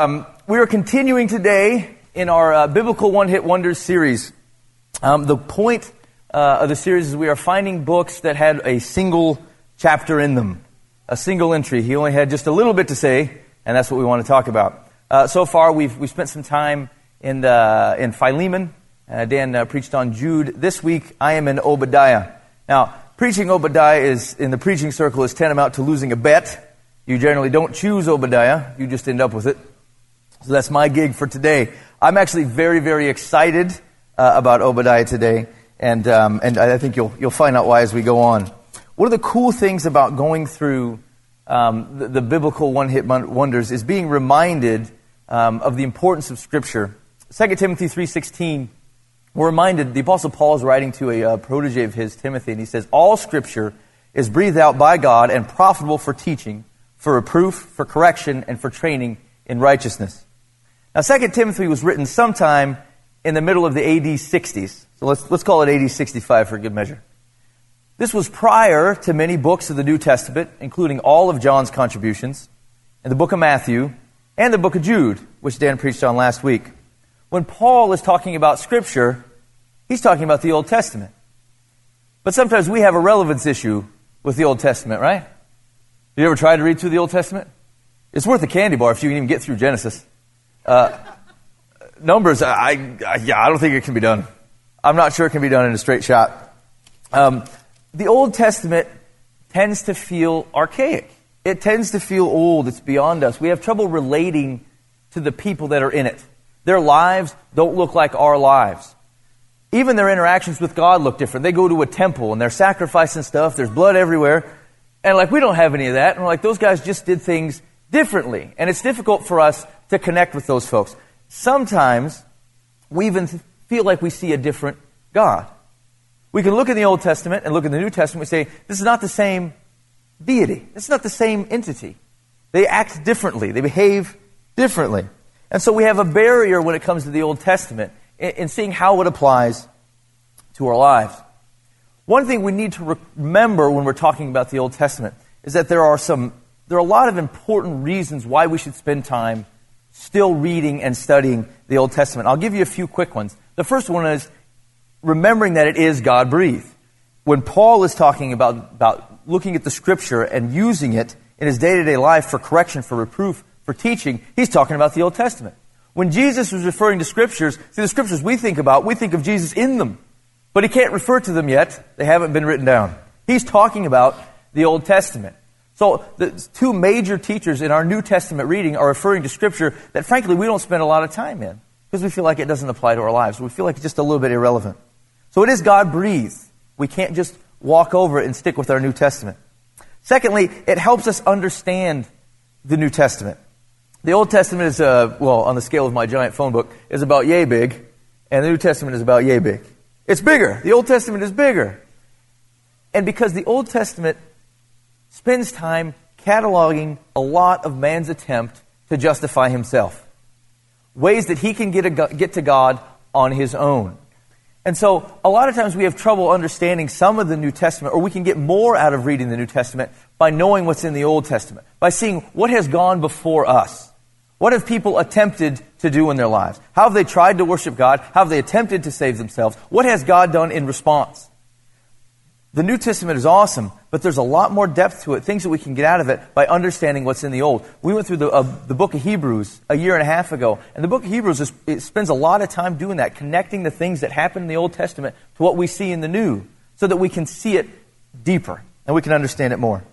Um, we are continuing today in our uh, Biblical One Hit Wonders series. Um, the point uh, of the series is we are finding books that had a single chapter in them, a single entry. He only had just a little bit to say, and that's what we want to talk about. Uh, so far, we've, we've spent some time in, the, in Philemon. Uh, Dan uh, preached on Jude. This week, I am in Obadiah. Now, preaching Obadiah is, in the preaching circle, is tantamount to losing a bet. You generally don't choose Obadiah, you just end up with it. So that's my gig for today. I'm actually very, very excited uh, about Obadiah today, and, um, and I think you'll, you'll find out why as we go on. One of the cool things about going through um, the, the, biblical one hit wonders is being reminded um, of the importance of Scripture. 2 Timothy 3.16, we're reminded, the Apostle Paul is writing to a uh, protege of his, Timothy, and he says, All Scripture is breathed out by God and profitable for teaching, for reproof, for correction, and for training in righteousness now, 2 Timothy was written sometime in the middle of the AD 60s. So let's, let's call it AD 65 for good measure. This was prior to many books of the New Testament, including all of John's contributions, and the book of Matthew, and the book of Jude, which Dan preached on last week. When Paul is talking about Scripture, he's talking about the Old Testament. But sometimes we have a relevance issue with the Old Testament, right? You ever tried to read through the Old Testament? It's worth a candy bar if you can even get through Genesis. Uh, numbers, I, I, yeah, I don't think it can be done. I'm not sure it can be done in a straight shot. Um, the Old Testament tends to feel archaic. It tends to feel old. It's beyond us. We have trouble relating to the people that are in it. Their lives don't look like our lives. Even their interactions with God look different. They go to a temple and they're sacrificing stuff. There's blood everywhere. And like, we don't have any of that. And we're like, those guys just did things differently. And it's difficult for us to connect with those folks. Sometimes we even feel like we see a different God. We can look in the Old Testament and look in the New Testament and say, this is not the same deity. This is not the same entity. They act differently. They behave differently. And so we have a barrier when it comes to the Old Testament in, in seeing how it applies to our lives. One thing we need to remember when we're talking about the Old Testament is that there are some, there are a lot of important reasons why we should spend time still reading and studying the Old Testament. I'll give you a few quick ones. The first one is remembering that it is God breathed. When Paul is talking about, about looking at the scripture and using it in his day to day life for correction, for reproof, for teaching, he's talking about the Old Testament. When Jesus was referring to scriptures, see, the scriptures we think about, we think of Jesus in them. But he can't refer to them yet. They haven't been written down. He's talking about the Old Testament. So the two major teachers in our New Testament reading are referring to Scripture that, frankly, we don't spend a lot of time in because we feel like it doesn't apply to our lives. We feel like it's just a little bit irrelevant. So it is God breathed. We can't just walk over it and stick with our New Testament. Secondly, it helps us understand the New Testament. The Old Testament is, uh, well, on the scale of my giant phone book, is about yay big, and the New Testament is about yay big. It's bigger. The Old Testament is bigger. And because the Old Testament spends time cataloging a lot of man's attempt to justify himself. Ways that he can get, a, get to God on his own. And so, a lot of times we have trouble understanding some of the New Testament, or we can get more out of reading the New Testament by knowing what's in the Old Testament, by seeing what has gone before us. What have people attempted to do in their lives? How have they tried to worship God? How have they attempted to save themselves? What has God done in response? The New Testament is awesome, but there's a lot more depth to it, things that we can get out of it by understanding what's in the Old. We went through the, uh, the book of Hebrews a year and a half ago, and the book of Hebrews is, it spends a lot of time doing that, connecting the things that happen in the Old Testament to what we see in the New, so that we can see it deeper and we can understand it more.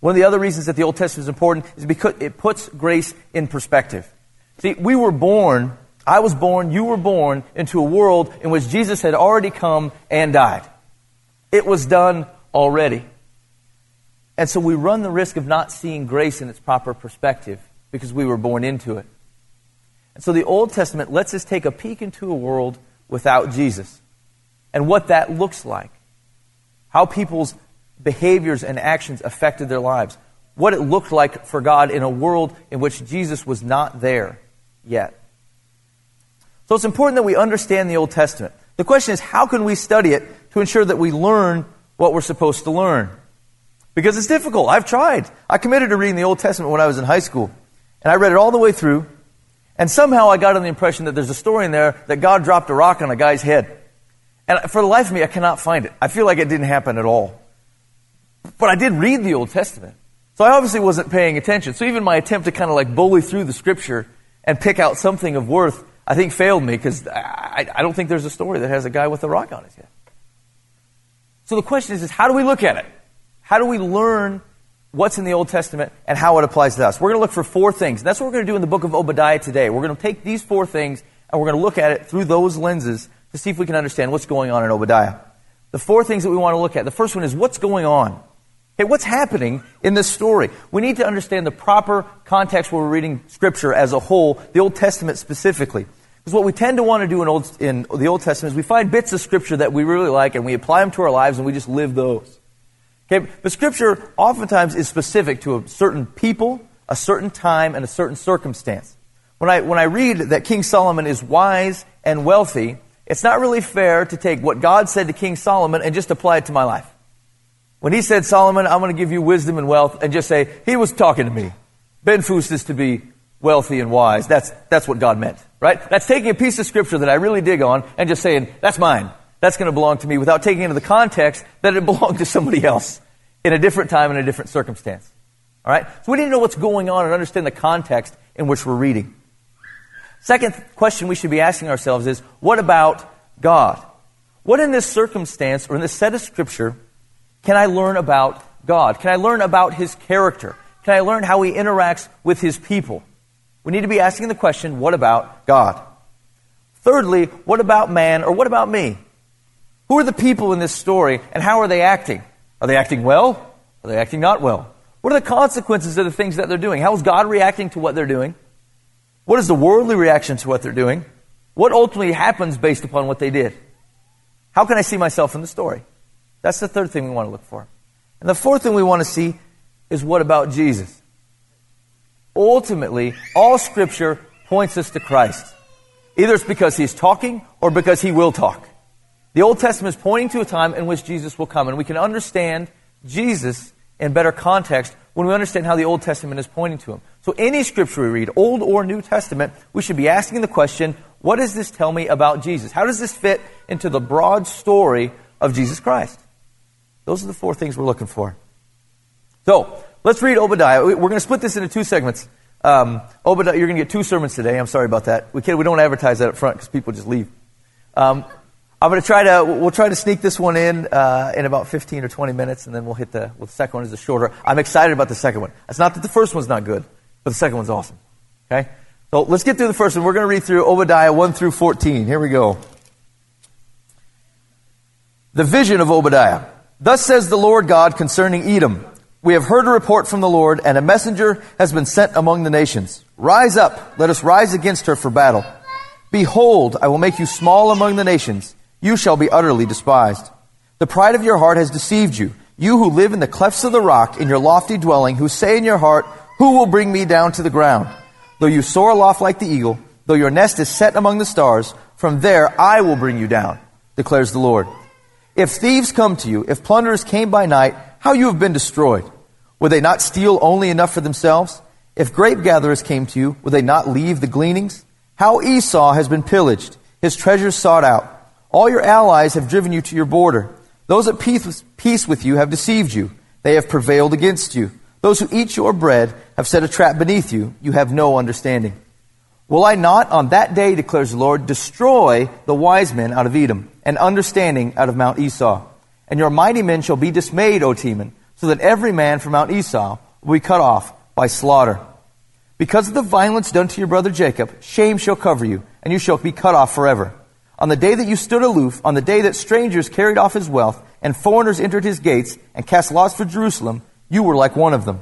One of the other reasons that the Old Testament is important is because it puts grace in perspective. See, we were born, I was born, you were born into a world in which Jesus had already come and died. It was done already. And so we run the risk of not seeing grace in its proper perspective because we were born into it. And so the Old Testament lets us take a peek into a world without Jesus and what that looks like. How people's behaviors and actions affected their lives. What it looked like for God in a world in which Jesus was not there yet. So it's important that we understand the Old Testament. The question is, how can we study it to ensure that we learn what we're supposed to learn? Because it's difficult. I've tried. I committed to reading the Old Testament when I was in high school. And I read it all the way through, and somehow I got on the impression that there's a story in there that God dropped a rock on a guy's head. And for the life of me, I cannot find it. I feel like it didn't happen at all. But I did read the Old Testament. So I obviously wasn't paying attention. So even my attempt to kind of like bully through the scripture and pick out something of worth, I think failed me because I, I, don't think there's a story that has a guy with a rock on his head. So the question is, is how do we look at it? How do we learn what's in the Old Testament and how it applies to us? We're going to look for four things. That's what we're going to do in the book of Obadiah today. We're going to take these four things and we're going to look at it through those lenses to see if we can understand what's going on in Obadiah. The four things that we want to look at. The first one is what's going on. Okay, what's happening in this story? We need to understand the proper context where we're reading Scripture as a whole, the Old Testament specifically. Because what we tend to want to do in, Old, in the Old Testament is we find bits of Scripture that we really like and we apply them to our lives and we just live those. Okay, but Scripture oftentimes is specific to a certain people, a certain time, and a certain circumstance. When I, when I read that King Solomon is wise and wealthy, it's not really fair to take what God said to King Solomon and just apply it to my life. When he said, Solomon, I'm going to give you wisdom and wealth, and just say, he was talking to me. Ben Foust is to be wealthy and wise. That's, that's what God meant, right? That's taking a piece of scripture that I really dig on and just saying, that's mine. That's going to belong to me without taking into the context that it belonged to somebody else in a different time and a different circumstance. All right? So we need to know what's going on and understand the context in which we're reading. Second question we should be asking ourselves is, what about God? What in this circumstance or in this set of scripture can I learn about God? Can I learn about His character? Can I learn how He interacts with His people? We need to be asking the question, what about God? Thirdly, what about man or what about me? Who are the people in this story and how are they acting? Are they acting well? Are they acting not well? What are the consequences of the things that they're doing? How is God reacting to what they're doing? What is the worldly reaction to what they're doing? What ultimately happens based upon what they did? How can I see myself in the story? That's the third thing we want to look for. And the fourth thing we want to see is what about Jesus? Ultimately, all Scripture points us to Christ. Either it's because He's talking or because He will talk. The Old Testament is pointing to a time in which Jesus will come, and we can understand Jesus in better context when we understand how the Old Testament is pointing to Him. So, any Scripture we read, Old or New Testament, we should be asking the question what does this tell me about Jesus? How does this fit into the broad story of Jesus Christ? Those are the four things we're looking for. So, let's read Obadiah. We're going to split this into two segments. Um, Obadiah, you're going to get two sermons today. I'm sorry about that. We, can, we don't advertise that up front because people just leave. Um, I'm going to try to, we'll try to sneak this one in uh, in about 15 or 20 minutes, and then we'll hit the, well, the second one is the shorter. I'm excited about the second one. It's not that the first one's not good, but the second one's awesome. Okay? So let's get through the first one. We're going to read through Obadiah 1 through 14. Here we go. The vision of Obadiah. Thus says the Lord God concerning Edom. We have heard a report from the Lord, and a messenger has been sent among the nations. Rise up, let us rise against her for battle. Behold, I will make you small among the nations. You shall be utterly despised. The pride of your heart has deceived you. You who live in the clefts of the rock, in your lofty dwelling, who say in your heart, Who will bring me down to the ground? Though you soar aloft like the eagle, though your nest is set among the stars, from there I will bring you down, declares the Lord. If thieves come to you, if plunderers came by night, how you have been destroyed. Would they not steal only enough for themselves? If grape gatherers came to you, would they not leave the gleanings? How Esau has been pillaged, his treasures sought out. All your allies have driven you to your border. Those at peace with you have deceived you. They have prevailed against you. Those who eat your bread have set a trap beneath you. You have no understanding. Will I not on that day, declares the Lord, destroy the wise men out of Edom and understanding out of Mount Esau? And your mighty men shall be dismayed, O Teman, so that every man from Mount Esau will be cut off by slaughter. Because of the violence done to your brother Jacob, shame shall cover you, and you shall be cut off forever. On the day that you stood aloof, on the day that strangers carried off his wealth, and foreigners entered his gates, and cast lots for Jerusalem, you were like one of them.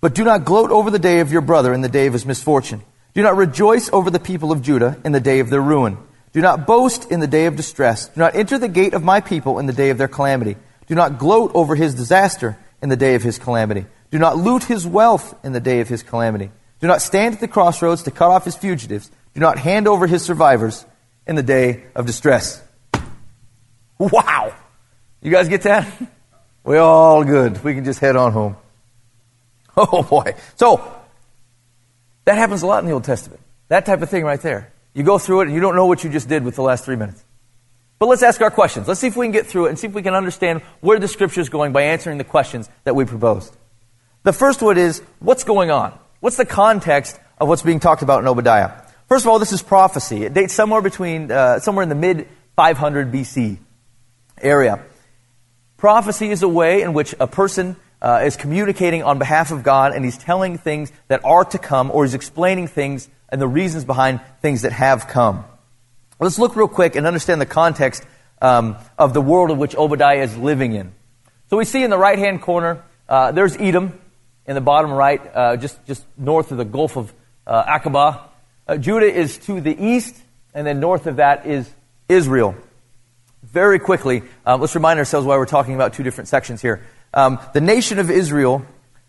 But do not gloat over the day of your brother in the day of his misfortune. Do not rejoice over the people of Judah in the day of their ruin. Do not boast in the day of distress. Do not enter the gate of my people in the day of their calamity. Do not gloat over his disaster in the day of his calamity. Do not loot his wealth in the day of his calamity. Do not stand at the crossroads to cut off his fugitives. Do not hand over his survivors in the day of distress. Wow! You guys get that? We're all good. We can just head on home. Oh boy. So, That happens a lot in the Old Testament. That type of thing right there. You go through it and you don't know what you just did with the last three minutes. But let's ask our questions. Let's see if we can get through it and see if we can understand where the scripture is going by answering the questions that we proposed. The first one is what's going on? What's the context of what's being talked about in Obadiah? First of all, this is prophecy. It dates somewhere between uh, somewhere in the mid 500 BC area. Prophecy is a way in which a person uh, is communicating on behalf of God and he's telling things that are to come or he's explaining things and the reasons behind things that have come. Let's look real quick and understand the context um, of the world in which Obadiah is living in. So we see in the right hand corner, uh, there's Edom in the bottom right, uh, just, just north of the Gulf of uh, Aqaba. Uh, Judah is to the east, and then north of that is Israel. Very quickly, uh, let's remind ourselves why we're talking about two different sections here. Um, the nation of Israel,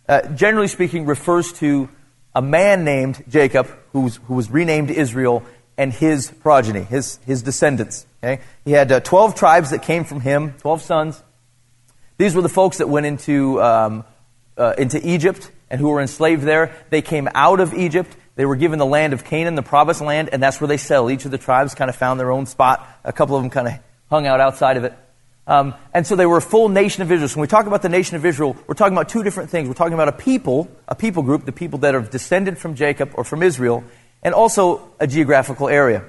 uh, generally speaking, refers to a man named Jacob, who was renamed Israel, and his progeny, his, his descendants. Okay? He had uh, 12 tribes that came from him, 12 sons. These were the folks that went into, um, uh, into Egypt and who were enslaved there. They came out of Egypt. They were given the land of Canaan, the promised land, and that's where they settled. Each of the tribes kind of found their own spot. A couple of them kind of hung out outside of it. Um, and so they were a full nation of Israel. So when we talk about the nation of Israel, we're talking about two different things. We're talking about a people, a people group, the people that are descended from Jacob or from Israel, and also a geographical area.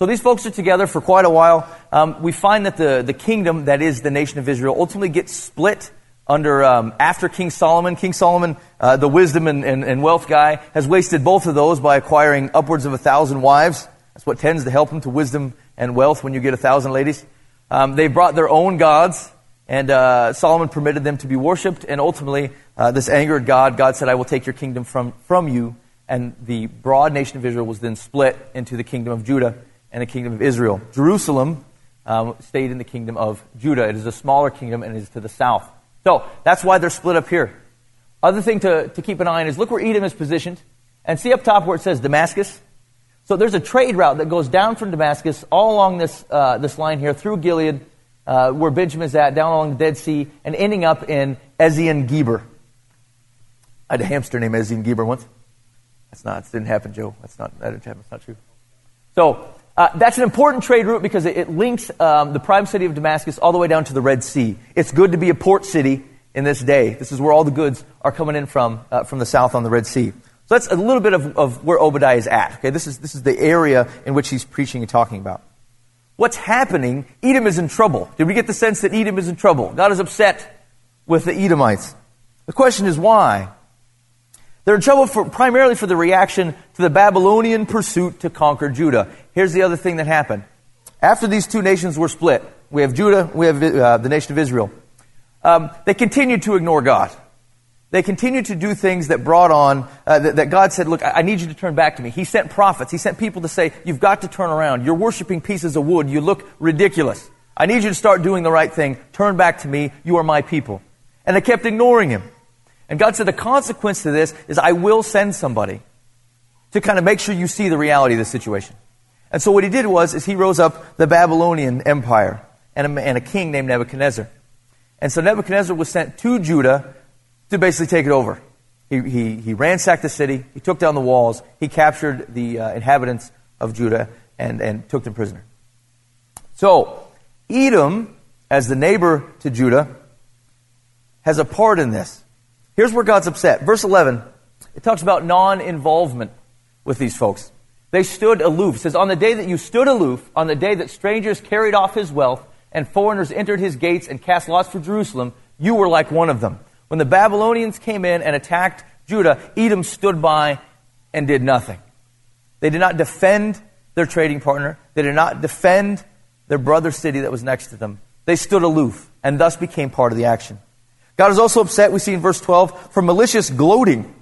So these folks are together for quite a while. Um, we find that the, the kingdom that is the nation of Israel ultimately gets split under um, after King Solomon. King Solomon, uh, the wisdom and, and, and, wealth guy, has wasted both of those by acquiring upwards of a thousand wives. That's what tends to help him to wisdom and wealth when you get a thousand ladies. Um, they brought their own gods, and uh, Solomon permitted them to be worshipped. And ultimately, uh, this angered God. God said, "I will take your kingdom from from you." And the broad nation of Israel was then split into the kingdom of Judah and the kingdom of Israel. Jerusalem um, stayed in the kingdom of Judah. It is a smaller kingdom and it is to the south. So that's why they're split up here. Other thing to, to keep an eye on is look where Edom is positioned. And see up top where it says Damascus. So there's a trade route that goes down from Damascus all along this, uh, this line here through Gilead, uh, where Benjamin is at, down along the Dead Sea, and ending up in Ezion Geber. I had a hamster named Ezion Geber once. That's not, it didn't happen, Joe. That's not, that didn't happen. It's not true. So, uh, that's an important trade route because it, it links um, the prime city of Damascus all the way down to the Red Sea. It's good to be a port city in this day. This is where all the goods are coming in from, uh, from the south on the Red Sea. So that's a little bit of, of where Obadiah is at. Okay, this is, this is the area in which he's preaching and talking about. What's happening? Edom is in trouble. Did we get the sense that Edom is in trouble? God is upset with the Edomites. The question is why? They're in trouble for, primarily for the reaction to the Babylonian pursuit to conquer Judah. Here's the other thing that happened. After these two nations were split, we have Judah, we have uh, the nation of Israel. Um, they continued to ignore God. They continued to do things that brought on, uh, that, that, God said, Look, I, I need you to turn back to me. He sent prophets. He sent people to say, You've got to turn around. You're worshiping pieces of wood. You look ridiculous. I need you to start doing the right thing. Turn back to me. You are my people. And they kept ignoring him. And God said, the consequence to this is I will send somebody to kind of make sure you see the reality of the situation. And so what he did was, is he rose up the Babylonian Empire and a, and a king named Nebuchadnezzar. And so Nebuchadnezzar was sent to Judah to basically take it over. He, he, he ransacked the city, he took down the walls, he captured the uh, inhabitants of Judah and, and took them prisoner. So, Edom, as the neighbor to Judah, has a part in this. Here's where God's upset. Verse 11, it talks about non involvement with these folks. They stood aloof. It says, On the day that you stood aloof, on the day that strangers carried off his wealth, and foreigners entered his gates and cast lots for Jerusalem, you were like one of them. When the Babylonians came in and attacked Judah, Edom stood by and did nothing. They did not defend their trading partner. They did not defend their brother city that was next to them. They stood aloof and thus became part of the action. God is also upset, we see in verse 12, for malicious gloating.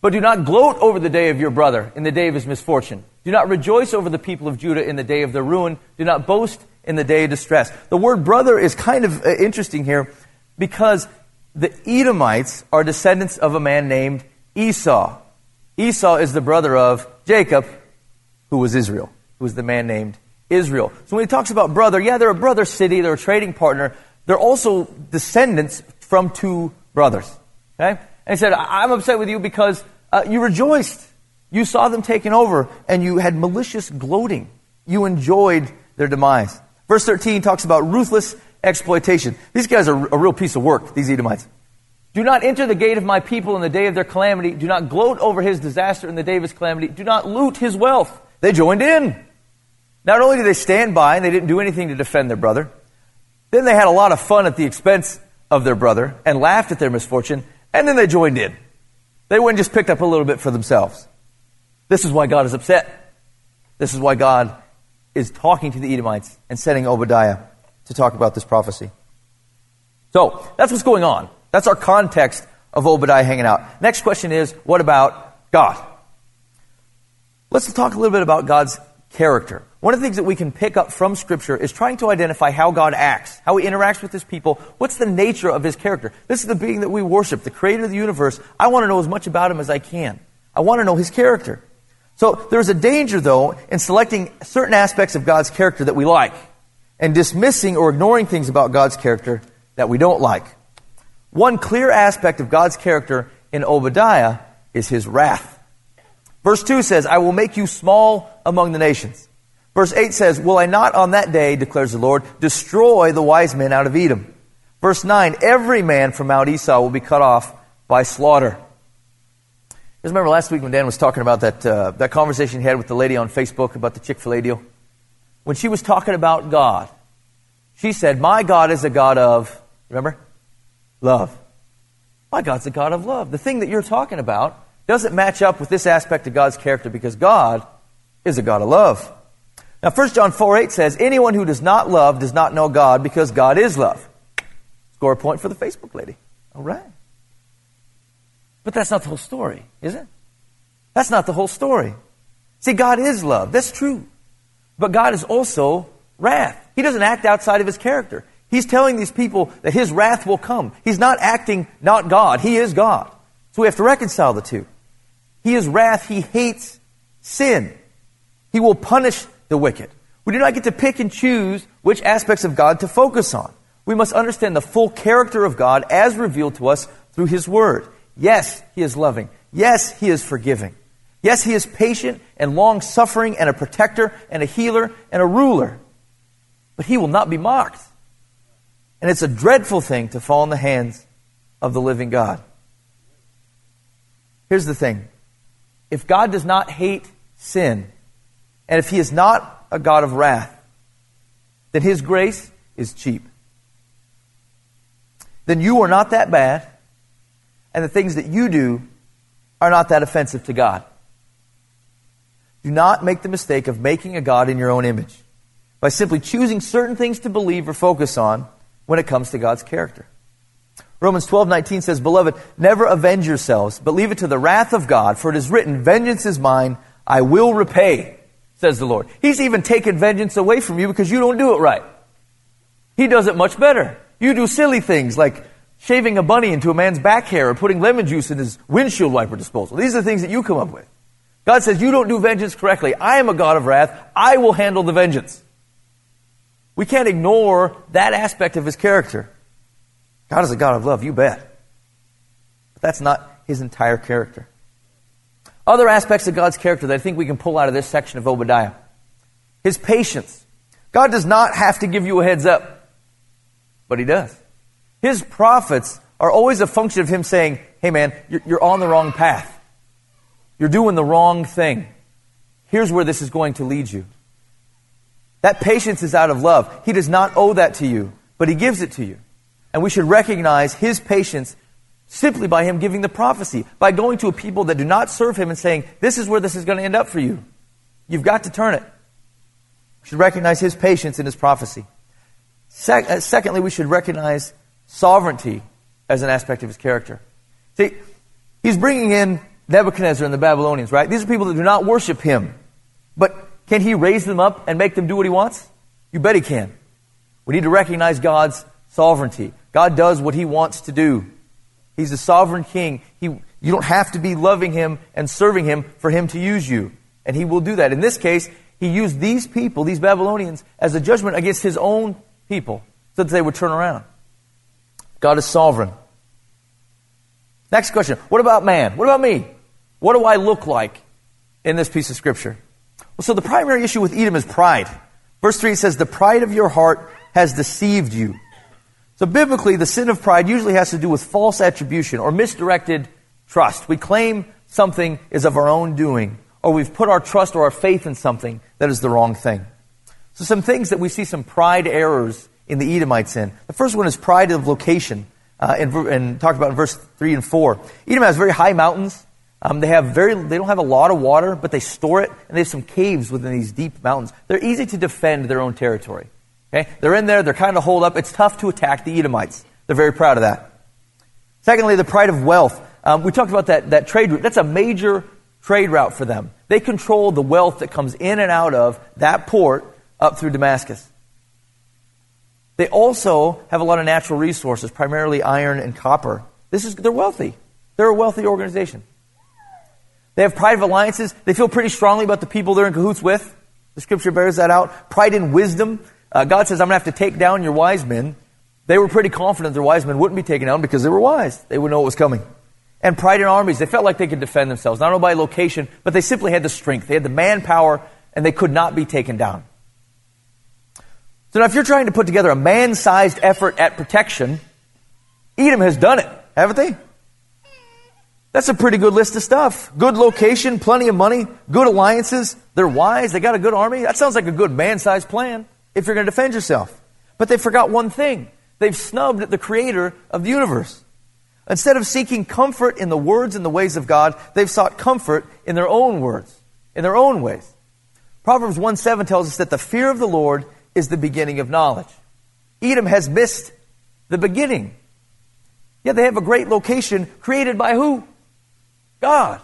But do not gloat over the day of your brother in the day of his misfortune. Do not rejoice over the people of Judah in the day of their ruin. Do not boast in the day of distress. The word brother is kind of uh, interesting here because the Edomites are descendants of a man named Esau. Esau is the brother of Jacob, who was Israel, who was the man named Israel. So when he talks about brother, yeah, they're a brother city, they're a trading partner. They're also descendants from two brothers. Okay? And he said, I'm upset with you because uh, you rejoiced You saw them taken over, and you had malicious gloating. You enjoyed their demise. Verse 13 talks about ruthless exploitation. These guys are a real piece of work, these Edomites. Do not enter the gate of my people in the day of their calamity. Do not gloat over his disaster in the day of his calamity. Do not loot his wealth. They joined in. Not only did they stand by and they didn't do anything to defend their brother, then they had a lot of fun at the expense of their brother and laughed at their misfortune, and then they joined in. They went and just picked up a little bit for themselves. This is why God is upset. This is why God is talking to the Edomites and sending Obadiah to talk about this prophecy. So, that's what's going on. That's our context of Obadiah hanging out. Next question is what about God? Let's talk a little bit about God's character. One of the things that we can pick up from Scripture is trying to identify how God acts, how He interacts with His people, what's the nature of His character. This is the being that we worship, the creator of the universe. I want to know as much about Him as I can. I want to know His character. So there's a danger, though, in selecting certain aspects of God's character that we like and dismissing or ignoring things about God's character that we don't like. One clear aspect of God's character in Obadiah is His wrath. Verse 2 says, I will make you small among the nations. Verse 8 says, Will I not on that day, declares the Lord, destroy the wise men out of Edom? Verse 9, Every man from Mount Esau will be cut off by slaughter. Guys remember last week when Dan was talking about that, uh, that conversation he had with the lady on Facebook about the Chick fil A deal? When she was talking about God, she said, My God is a God of, remember? Love. My God's a God of love. The thing that you're talking about doesn't match up with this aspect of God's character because God is a God of love. Now, 1 John 4 8 says, Anyone who does not love does not know God because God is love. Score a point for the Facebook lady. All right. But that's not the whole story, is it? That's not the whole story. See, God is love. That's true. But God is also wrath. He doesn't act outside of his character. He's telling these people that his wrath will come. He's not acting not God. He is God. So we have to reconcile the two. He is wrath. He hates sin. He will punish the wicked. We do not get to pick and choose which aspects of God to focus on. We must understand the full character of God as revealed to us through His Word. Yes, He is loving. Yes, He is forgiving. Yes, He is patient and long suffering and a protector and a healer and a ruler. But He will not be mocked. And it's a dreadful thing to fall in the hands of the living God. Here's the thing if God does not hate sin, and if he is not a God of wrath, then his grace is cheap. Then you are not that bad, and the things that you do are not that offensive to God. Do not make the mistake of making a God in your own image by simply choosing certain things to believe or focus on when it comes to God's character. Romans 12:19 says, "Beloved, never avenge yourselves, but leave it to the wrath of God, for it is written, vengeance is mine, I will repay." Says the Lord. He's even taken vengeance away from you because you don't do it right. He does it much better. You do silly things like shaving a bunny into a man's back hair or putting lemon juice in his windshield wiper disposal. These are the things that you come up with. God says, You don't do vengeance correctly. I am a God of wrath. I will handle the vengeance. We can't ignore that aspect of his character. God is a God of love, you bet. But that's not his entire character. Other aspects of God's character that I think we can pull out of this section of Obadiah. His patience. God does not have to give you a heads up, but He does. His prophets are always a function of Him saying, hey man, you're, on the wrong path. You're doing the wrong thing. Here's where this is going to lead you. That patience is out of love. He does not owe that to you, but He gives it to you. And we should recognize His patience Simply by him giving the prophecy, by going to a people that do not serve him and saying, This is where this is going to end up for you. You've got to turn it. We should recognize his patience in his prophecy. Uh, secondly, we should recognize sovereignty as an aspect of his character. See, he's bringing in Nebuchadnezzar and the Babylonians, right? These are people that do not worship him. But can he raise them up and make them do what he wants? You bet he can. We need to recognize God's sovereignty. God does what he wants to do. He's a sovereign king. He, you don't have to be loving him and serving him for him to use you. And he will do that. In this case, he used these people, these Babylonians, as a judgment against his own people so that they would turn around. God is sovereign. Next question. What about man? What about me? What do I look like in this piece of scripture? Well, so the primary issue with Edom is pride. Verse 3 says, The pride of your heart has deceived you. So biblically, the sin of pride usually has to do with false attribution or misdirected trust. We claim something is of our own doing, or we've put our trust or our faith in something that is the wrong thing. So some things that we see some pride errors in the Edomites in. The first one is pride of location, uh, and, and talked about in verse 3 and 4. Edom has very high mountains. Um, they have very, they don't have a lot of water, but they store it, and they have some caves within these deep mountains. They're easy to defend their own territory. Okay? They're in there, they're kind of holed up. It's tough to attack the Edomites. They're very proud of that. Secondly, the pride of wealth. Um, we talked about that, that trade route. That's a major trade route for them. They control the wealth that comes in and out of that port up through Damascus. They also have a lot of natural resources, primarily iron and copper. This is, they're wealthy. They're a wealthy organization. They have pride of alliances. They feel pretty strongly about the people they're in cahoots with. The scripture bears that out. Pride in wisdom. Uh, God says, I'm going to have to take down your wise men. They were pretty confident their wise men wouldn't be taken down because they were wise. They would know what was coming. And pride in armies. They felt like they could defend themselves, not only by location, but they simply had the strength. They had the manpower, and they could not be taken down. So now, if you're trying to put together a man sized effort at protection, Edom has done it, haven't they? That's a pretty good list of stuff. Good location, plenty of money, good alliances. They're wise. They got a good army. That sounds like a good man sized plan if you're going to defend yourself. But they forgot one thing they've snubbed the creator of the universe. Instead of seeking comfort in the words and the ways of God, they've sought comfort in their own words, in their own ways. Proverbs 1 7 tells us that the fear of the Lord is the beginning of knowledge. Edom has missed the beginning. Yet they have a great location created by who? God.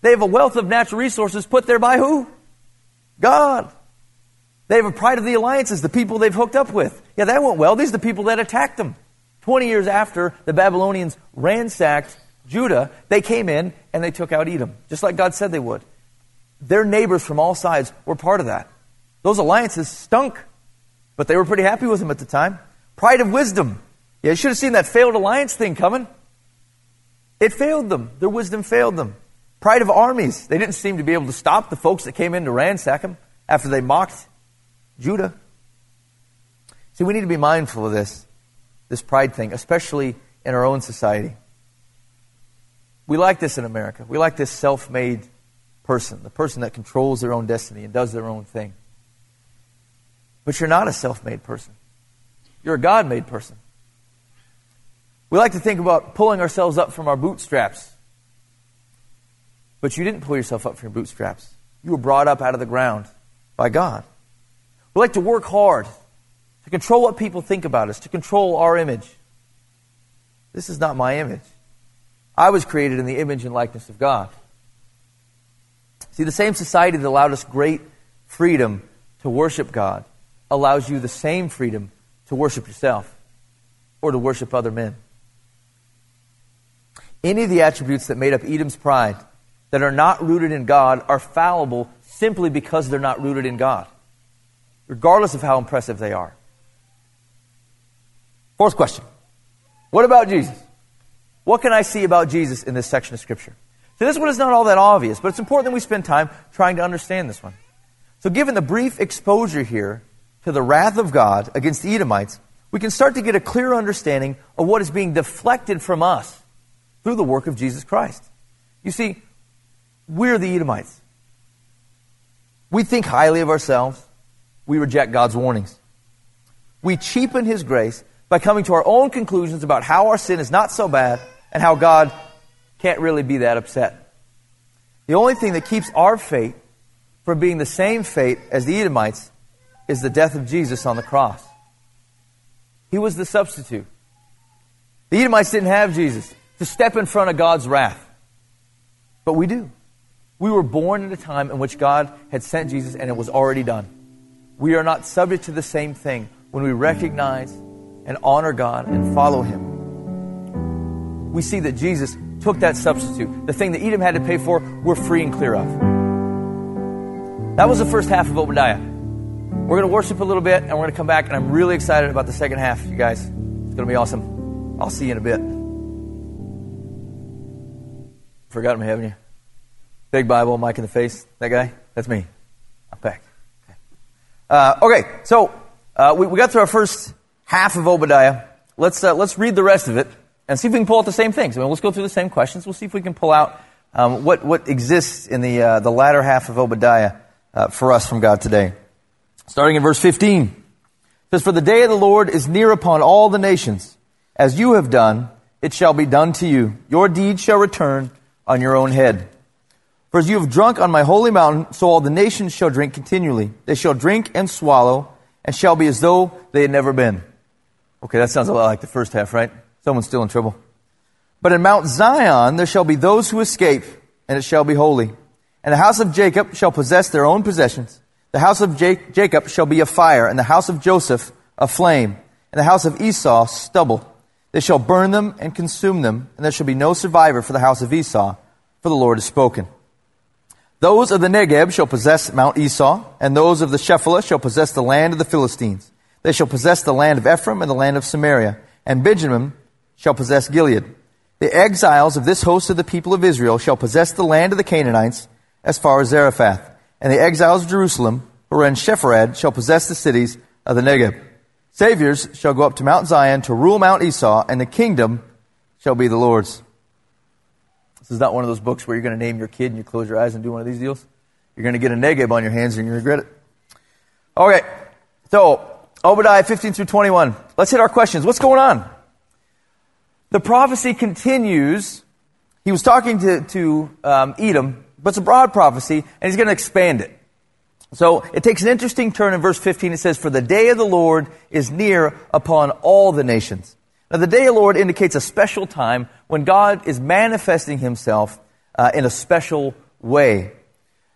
They have a wealth of natural resources put there by who? God. They have a pride of the alliances, the people they've hooked up with. Yeah, that went well. These are the people that attacked them. 20 years after the Babylonians ransacked Judah, they came in and they took out Edom, just like God said they would. Their neighbors from all sides were part of that. Those alliances stunk, but they were pretty happy with them at the time. Pride of wisdom. Yeah, you should have seen that failed alliance thing coming. It failed them. Their wisdom failed them. Pride of armies. They didn't seem to be able to stop the folks that came in to ransack them after they mocked Judah. See, we need to be mindful of this, this pride thing, especially in our own society. We like this in America. We like this self made person, the person that controls their own destiny and does their own thing. But you're not a self made person, you're a God made person. We like to think about pulling ourselves up from our bootstraps. But you didn't pull yourself up from your bootstraps. You were brought up out of the ground by God. We like to work hard to control what people think about us, to control our image. This is not my image. I was created in the image and likeness of God. See, the same society that allowed us great freedom to worship God allows you the same freedom to worship yourself or to worship other men. Any of the attributes that made up Edom's pride that are not rooted in God are fallible simply because they're not rooted in God, regardless of how impressive they are. Fourth question What about Jesus? What can I see about Jesus in this section of Scripture? So, this one is not all that obvious, but it's important that we spend time trying to understand this one. So, given the brief exposure here to the wrath of God against the Edomites, we can start to get a clear understanding of what is being deflected from us through the work of Jesus Christ. You see, we're the Edomites. We think highly of ourselves. We reject God's warnings. We cheapen His grace by coming to our own conclusions about how our sin is not so bad and how God can't really be that upset. The only thing that keeps our fate from being the same fate as the Edomites is the death of Jesus on the cross. He was the substitute. The Edomites didn't have Jesus to step in front of God's wrath. But we do. We were born at a time in which God had sent Jesus and it was already done. We are not subject to the same thing when we recognize and honor God and follow Him. We see that Jesus took that substitute. The thing that Edom had to pay for, we're free and clear of. That was the first half of Obadiah. We're going to worship a little bit and we're going to come back, and I'm really excited about the second half, you guys. It's going to be awesome. I'll see you in a bit. Forgot me, haven't you? Big Bible, Mike in the face. That guy? That's me. I'm back. Uh, okay so uh, we, we, got through our first half of Obadiah. Let's, uh, let's read the rest of it and see if we can pull out the same things. I mean, let's go through the same questions. We'll see if we can pull out um, what, what exists in the, uh, the latter half of Obadiah uh, for us from God today. Starting in verse 15. It says, For the day of the Lord is near upon all the nations. As you have done, it shall be done to you. Your deeds shall return on your own head. For as you have drunk on my holy mountain, so all the nations shall drink continually. They shall drink and swallow, and shall be as though they had never been. Okay, that sounds a lot like the first half, right? Someone's still in trouble. But in Mount Zion there shall be those who escape, and it shall be holy. And the house of Jacob shall possess their own possessions. The house of Jacob shall be a fire, and the house of Joseph a flame, and the house of Esau stubble. They shall burn them and consume them, and there shall be no survivor for the house of Esau, for the Lord has spoken. Those of the Negeb shall possess Mount Esau, and those of the Shephelah shall possess the land of the Philistines. They shall possess the land of Ephraim and the land of Samaria, and Benjamin shall possess Gilead. The exiles of this host of the people of Israel shall possess the land of the Canaanites as far as Zarephath, and the exiles of Jerusalem, who are in Sepharad, shall possess the cities of the Negeb. Saviors shall go up to Mount Zion to rule Mount Esau, and the kingdom shall be the Lord's. This is not one of those books where you're going to name your kid and you close your eyes and do one of these deals. You're going to get a Negeb on your hands and you regret it. Okay, so Obadiah 15 through 21. Let's hit our questions. What's going on? The prophecy continues. He was talking to, to um, Edom, but it's a broad prophecy, and he's going to expand it. So it takes an interesting turn in verse 15. It says, For the day of the Lord is near upon all the nations. Now, the day of the Lord indicates a special time when God is manifesting himself uh, in a special way.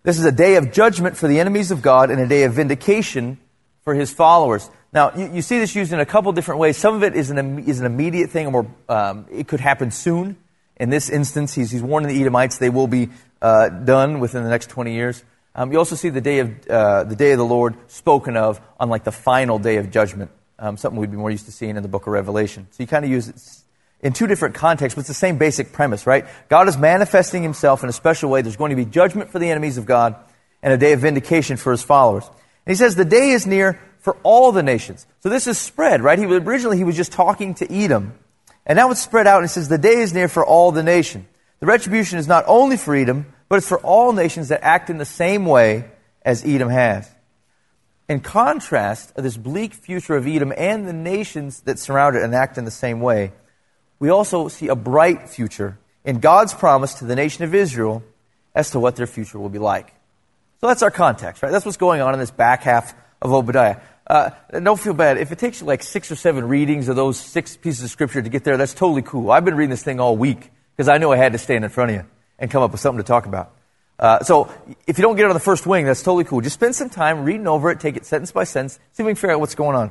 This is a day of judgment for the enemies of God and a day of vindication for his followers. Now, you, you see this used in a couple different ways. Some of it is an, is an immediate thing, or um, it could happen soon. In this instance, he's, he's warning the Edomites they will be uh, done within the next 20 years. Um, you also see the day, of, uh, the day of the Lord spoken of on like the final day of judgment um, something we'd be more used to seeing in the book of Revelation. So you kind of use it in two different contexts, but it's the same basic premise, right? God is manifesting himself in a special way. There's going to be judgment for the enemies of God and a day of vindication for his followers. And he says the day is near for all the nations. So this is spread, right? He was, originally he was just talking to Edom. And now it's spread out and he says the day is near for all the nation. The retribution is not only for Edom, but it's for all nations that act in the same way as Edom has. In contrast of this bleak future of Edom and the nations that surround it and act in the same way, we also see a bright future in God's promise to the nation of Israel as to what their future will be like. So that's our context, right? That's what's going on in this back half of Obadiah. Uh, don't feel bad. If it takes you like six or seven readings of those six pieces of scripture to get there, that's totally cool. I've been reading this thing all week because I knew I had to stand in front of you and come up with something to talk about. Uh, so if you don't get it on the first wing, that's totally cool. Just spend some time reading over it, take it sentence by sentence, see if we can figure out what's going on.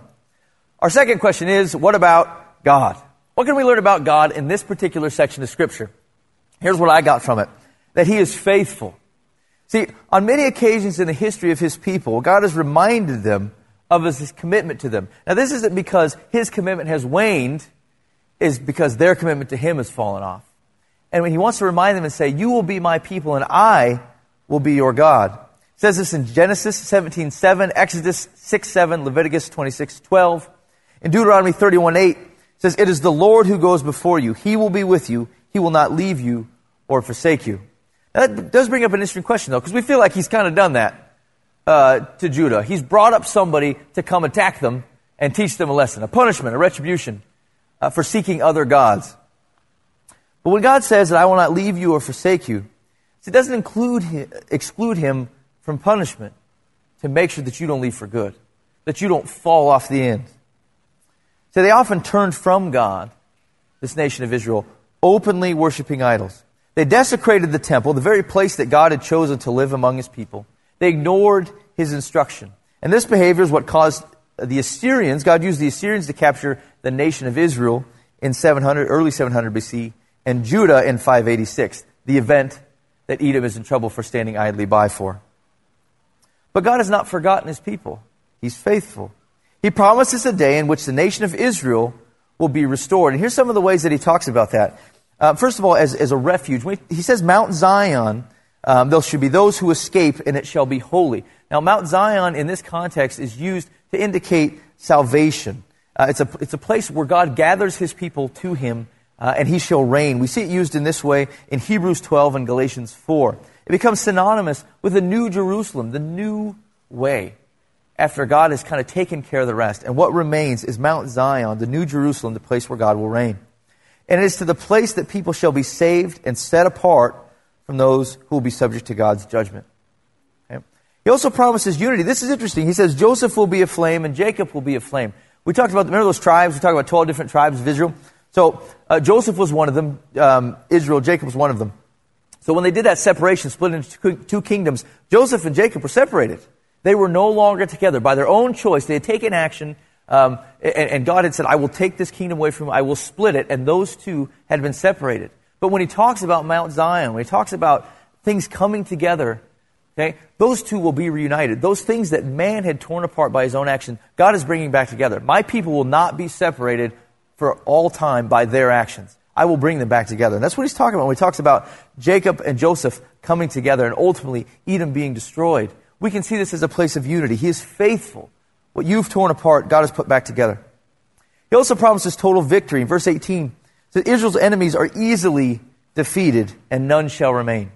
Our second question is, what about God? What can we learn about God in this particular section of Scripture? Here's what I got from it. That He is faithful. See, on many occasions in the history of His people, God has reminded them of His commitment to them. Now this isn't because His commitment has waned, is because their commitment to Him has fallen off. And when he wants to remind them and say, You will be my people and I will be your God. It says this in Genesis 17 7, Exodus 6 7, Leviticus 26 12. In Deuteronomy 31 8, it says, It is the Lord who goes before you. He will be with you. He will not leave you or forsake you. Now, that does bring up an interesting question, though, because we feel like he's kind of done that uh, to Judah. He's brought up somebody to come attack them and teach them a lesson, a punishment, a retribution uh, for seeking other gods. But when God says that I will not leave you or forsake you, it doesn't include exclude him from punishment to make sure that you don't leave for good, that you don't fall off the end. So they often turned from God, this nation of Israel, openly worshiping idols. They desecrated the temple, the very place that God had chosen to live among his people. They ignored his instruction. And this behavior is what caused the Assyrians, God used the Assyrians to capture the nation of Israel in 700, early 700 BC and Judah in 586, the event that Edom is in trouble for standing idly by for. But God has not forgotten his people. He's faithful. He promises a day in which the nation of Israel will be restored. And here's some of the ways that he talks about that. Uh, first of all, as, as a refuge. He says Mount Zion Um, there shall be those who escape, and it shall be holy. Now, Mount Zion in this context is used to indicate salvation. Uh, it's, a, it's a place where God gathers his people to him, uh, and he shall reign. We see it used in this way in Hebrews 12 and Galatians 4. It becomes synonymous with the new Jerusalem, the new way, after God has kind of taken care of the rest. And what remains is Mount Zion, the new Jerusalem, the place where God will reign. And it is to the place that people shall be saved and set apart from those who will be subject to God's judgment. He also promises unity. This is interesting. He says Joseph will be a flame and Jacob will be a flame. We talked about, remember those tribes? We talked about 12 different tribes of Israel. So uh, Joseph was one of them. Um, Israel, Jacob was one of them. So when they did that separation, split into two kingdoms, Joseph and Jacob were separated. They were no longer together. By their own choice, they had taken action um, and, and, God had said, I will take this kingdom away from you, I will split it, and those two had been separated. But when he talks about Mount Zion, when he talks about things coming together, okay, those two will be reunited. Those things that man had torn apart by his own action, God is bringing back together. My people will not be separated for all time by their actions. I will bring them back together. And that's what he's talking about when he talks about Jacob and Joseph coming together and ultimately Edom being destroyed. We can see this as a place of unity. He is faithful what you've torn apart, God has put back together. He also promises total victory. In verse 18, that Israel's enemies are easily defeated and none shall remain.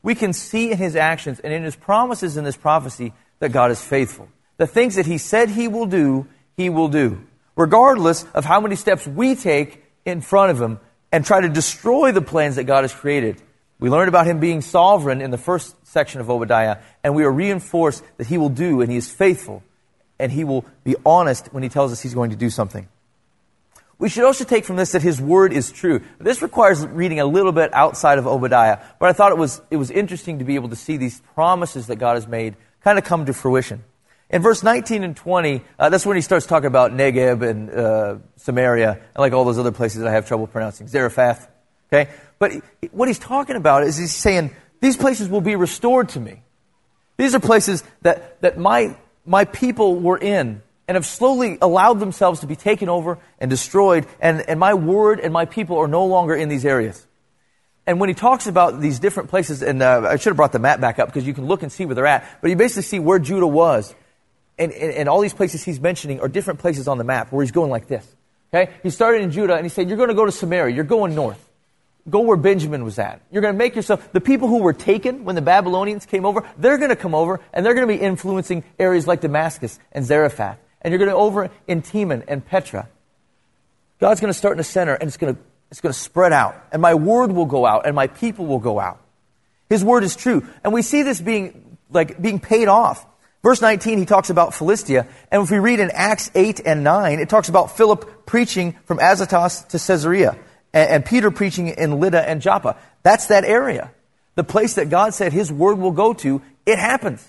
We can see in his actions and in his promises in this prophecy that God is faithful. The things that he said he will do, he will do. Regardless of how many steps we take in front of him and try to destroy the plans that God has created. We learned about him being sovereign in the first section of Obadiah, and we are reinforced that he will do and he is faithful and he will be honest when he tells us he's going to do something. We should also take from this that his word is true. This requires reading a little bit outside of Obadiah, but I thought it was, it was interesting to be able to see these promises that God has made kind of come to fruition. In verse 19 and 20, uh, that's when he starts talking about Negeb and uh, Samaria, and like all those other places that I have trouble pronouncing, Zarephath. Okay? But what he's talking about is he's saying, these places will be restored to me. These are places that, that my my people were in and have slowly allowed themselves to be taken over and destroyed, and, and my word and my people are no longer in these areas. And when he talks about these different places, and uh, I should have brought the map back up because you can look and see where they're at, but you basically see where Judah was. And, and, and all these places he's mentioning are different places on the map where he's going like this. Okay? He started in Judah and he said, You're going to go to Samaria, you're going north. Go where Benjamin was at. You're going to make yourself, the people who were taken when the Babylonians came over, they're going to come over and they're going to be influencing areas like Damascus and Zarephath. And you're going to over in Teman and Petra. God's going to start in the center and it's going to, it's going to spread out. And my word will go out and my people will go out. His word is true. And we see this being, like, being paid off. Verse 19, he talks about Philistia. And if we read in Acts 8 and 9, it talks about Philip preaching from Azotus to Caesarea and, and Peter preaching in Lydda and Joppa. That's that area. The place that God said his word will go to, it happens.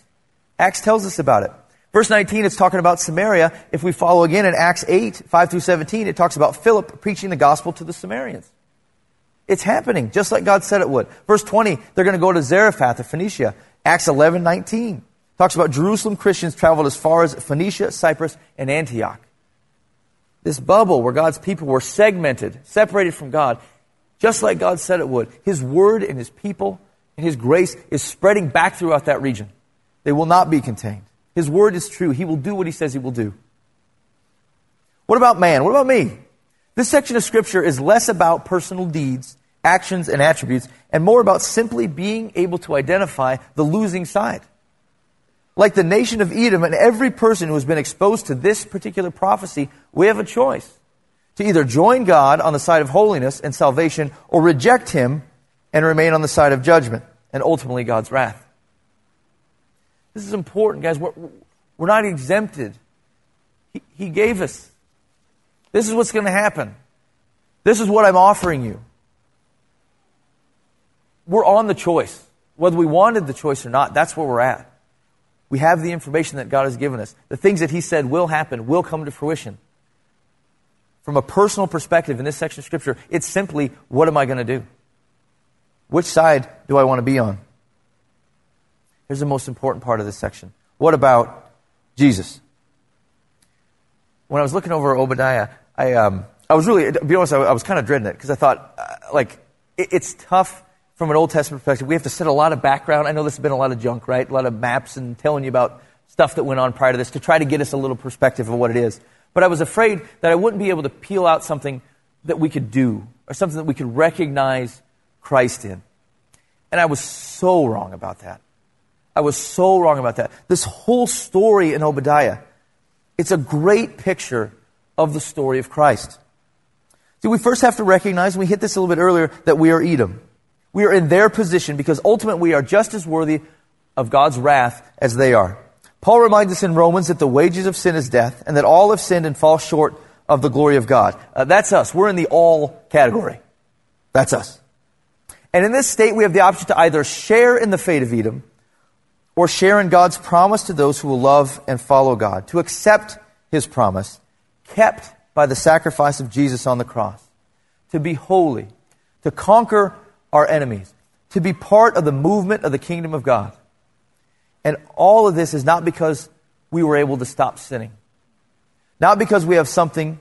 Acts tells us about it. Verse 19, it's talking about Samaria. If we follow again in Acts 8, 5 through 17, it talks about Philip preaching the gospel to the Samaritans. It's happening, just like God said it would. Verse 20, they're going to go to Zarephath of Phoenicia. Acts 11, 19 talks about Jerusalem Christians traveled as far as Phoenicia, Cyprus, and Antioch this bubble where God's people were segmented, separated from God, just like God said it would. His word and His people and His grace is spreading back throughout that region. They will not be contained. His word is true. He will do what He says He will do. What about man? What about me? This section of Scripture is less about personal deeds, actions, and attributes, and more about simply being able to identify the losing side. Like the nation of Edom and every person who has been exposed to this particular prophecy, we have a choice to either join God on the side of holiness and salvation or reject Him and remain on the side of judgment and ultimately God's wrath. This is important, guys. We're, we're not exempted. He, he gave us. This is what's going to happen. This is what I'm offering you. We're on the choice. Whether we wanted the choice or not, that's where we're at. We have the information that God has given us. The things that He said will happen, will come to fruition. From a personal perspective in this section of Scripture, it's simply what am I going to do? Which side do I want to be on? Here's the most important part of this section. What about Jesus? When I was looking over Obadiah, I, um, I was really, to be honest, I, I was kind of dreading it because I thought, uh, like, it, it's tough from an Old Testament perspective, we have to set a lot of background. I know this has been a lot of junk, right? A lot of maps and telling you about stuff that went on prior to this to try to get us a little perspective of what it is. But I was afraid that I wouldn't be able to peel out something that we could do or something that we could recognize Christ in. And I was so wrong about that. I was so wrong about that. This whole story in Obadiah, it's a great picture of the story of Christ. See, we first have to recognize, and we hit this a little bit earlier, that we are Edom. We are in their position because ultimately we are just as worthy of God's wrath as they are. Paul reminds us in Romans that the wages of sin is death and that all have sinned and fall short of the glory of God. Uh, that's us. We're in the all category. That's us. And in this state, we have the option to either share in the fate of Edom or share in God's promise to those who will love and follow God, to accept his promise, kept by the sacrifice of Jesus on the cross, to be holy, to conquer our enemies, to be part of the movement of the kingdom of God. And all of this is not because we were able to stop sinning, not because we have something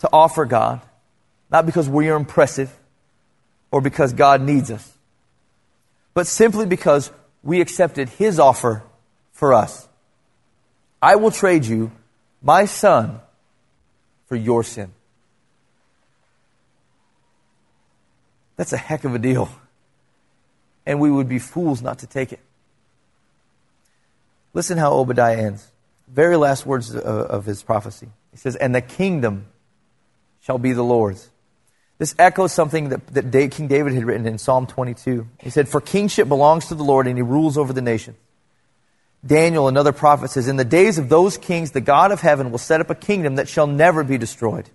to offer God, not because we are impressive or because God needs us, but simply because we accepted His offer for us. I will trade you my son for your sin. That's a heck of a deal. And we would be fools not to take it. Listen how Obadiah ends. Very last words of, of his prophecy. He says, And the kingdom shall be the Lord's. This echoes something that, that King David had written in Psalm 22. He said, For kingship belongs to the Lord, and he rules over the nations. Daniel, another prophet, says, In the days of those kings, the God of heaven will set up a kingdom that shall never be destroyed.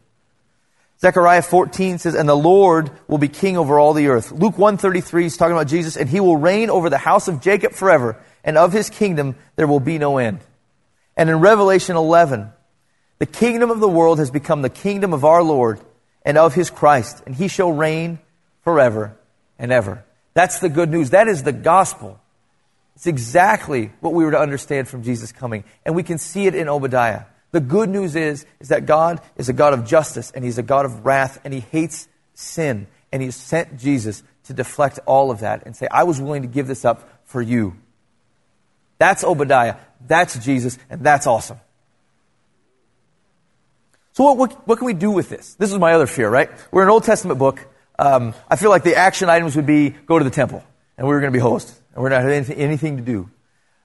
Zechariah 14 says, And the Lord will be king over all the earth. Luke 133 is talking about Jesus, and he will reign over the house of Jacob forever, and of his kingdom there will be no end. And in Revelation 11, the kingdom of the world has become the kingdom of our Lord and of his Christ, and he shall reign forever and ever. That's the good news. That is the gospel. It's exactly what we were to understand from Jesus coming. And we can see it in Obadiah. The good news is, is that God is a God of justice and He's a God of wrath and He hates sin. And He sent Jesus to deflect all of that and say, I was willing to give this up for you. That's Obadiah. That's Jesus. And that's awesome. So what, what, what, can we do with this? This is my other fear, right? We're an Old Testament book. Um, I feel like the action items would be go to the temple, and we are going to be host, and we're not have anything, anything to do.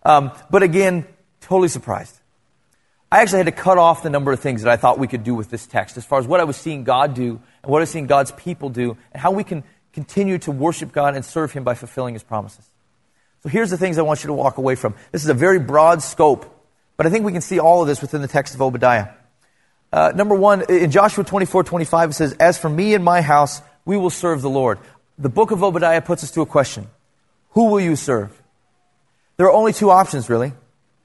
Um, but again, totally surprised. I actually had to cut off the number of things that I thought we could do with this text as far as what I was seeing God do and what I was seeing God's people do and how we can continue to worship God and serve Him by fulfilling His promises. So here's the things I want you to walk away from. This is a very broad scope, but I think we can see all of this within the text of Obadiah. Uh, number one, in Joshua 24, 25, it says, As for me and my house, we will serve the Lord. The book of Obadiah puts us to a question Who will you serve? There are only two options, really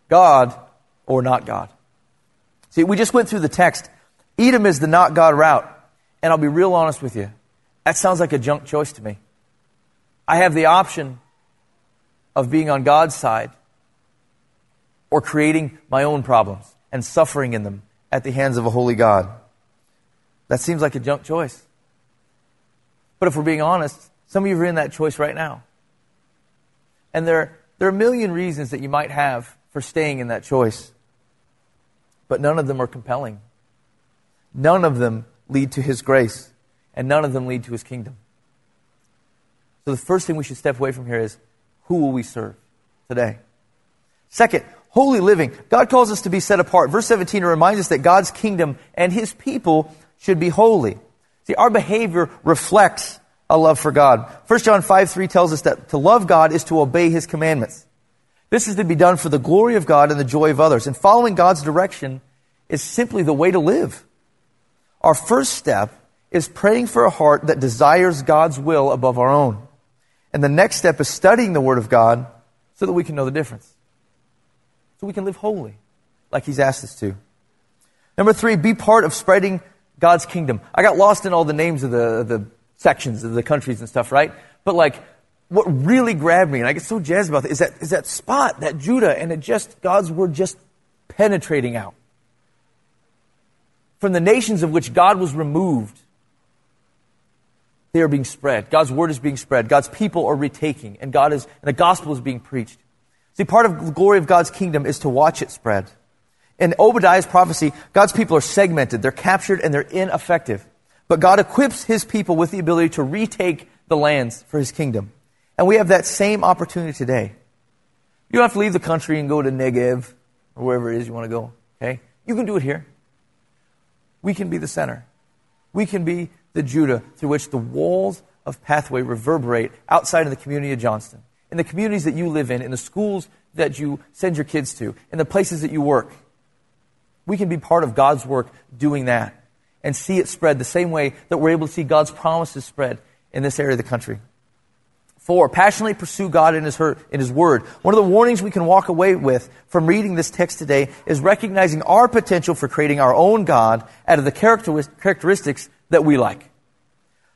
God or not God. See, we just went through the text. Edom is the not God route. And I'll be real honest with you. That sounds like a junk choice to me. I have the option of being on God's side or creating my own problems and suffering in them at the hands of a holy God. That seems like a junk choice. But if we're being honest, some of you are in that choice right now. And there, there are a million reasons that you might have for staying in that choice but none of them are compelling. None of them lead to His grace, and none of them lead to His kingdom. So the first thing we should step away from here is who will we serve today? Second, holy living. God calls us to be set apart. Verse 17 reminds us that God's kingdom and His people should be holy. See, our behavior reflects a love for God. 1 John 5 3 tells us that to love God is to obey His commandments. This is to be done for the glory of God and the joy of others. And following God's direction is simply the way to live. Our first step is praying for a heart that desires God's will above our own. And the next step is studying the Word of God so that we can know the difference. So we can live holy like He's asked us to. Number three, be part of spreading God's kingdom. I got lost in all the names of the, the sections of the countries and stuff, right? But like, what really grabbed me, and I get so jazzed about is that, is that spot, that Judah, and it just, God's word just penetrating out. From the nations of which God was removed, they are being spread. God's word is being spread. God's people are retaking, and God is, and the gospel is being preached. See, part of the glory of God's kingdom is to watch it spread. In Obadiah's prophecy, God's people are segmented, they're captured, and they're ineffective. But God equips his people with the ability to retake the lands for his kingdom. And we have that same opportunity today. You don't have to leave the country and go to Negev or wherever it is you want to go. Okay? You can do it here. We can be the center. We can be the Judah through which the walls of Pathway reverberate outside of the community of Johnston, in the communities that you live in, in the schools that you send your kids to, in the places that you work. We can be part of God's work doing that and see it spread the same way that we're able to see God's promises spread in this area of the country. Four, passionately pursue God in his, in his Word. One of the warnings we can walk away with from reading this text today is recognizing our potential for creating our own God out of the characteristics that we like.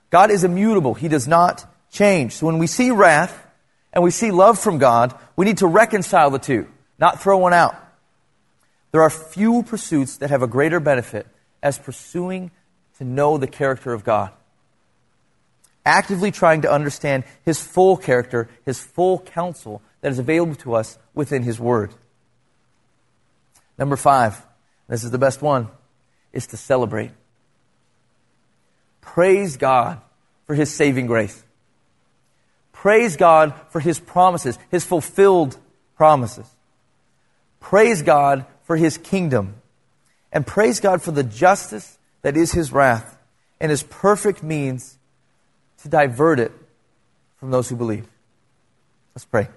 God is immutable. He does not change. So when we see wrath and we see love from God, we need to reconcile the two, not throw one out. There are few pursuits that have a greater benefit as pursuing to know the character of God actively trying to understand his full character, his full counsel that is available to us within his word. Number five, this is the best one, is to celebrate. Praise God for his saving grace. Praise God for his promises, his fulfilled promises. Praise God for his kingdom. And praise God for the justice that is his wrath and his perfect means to divert it from those who believe. Let's pray.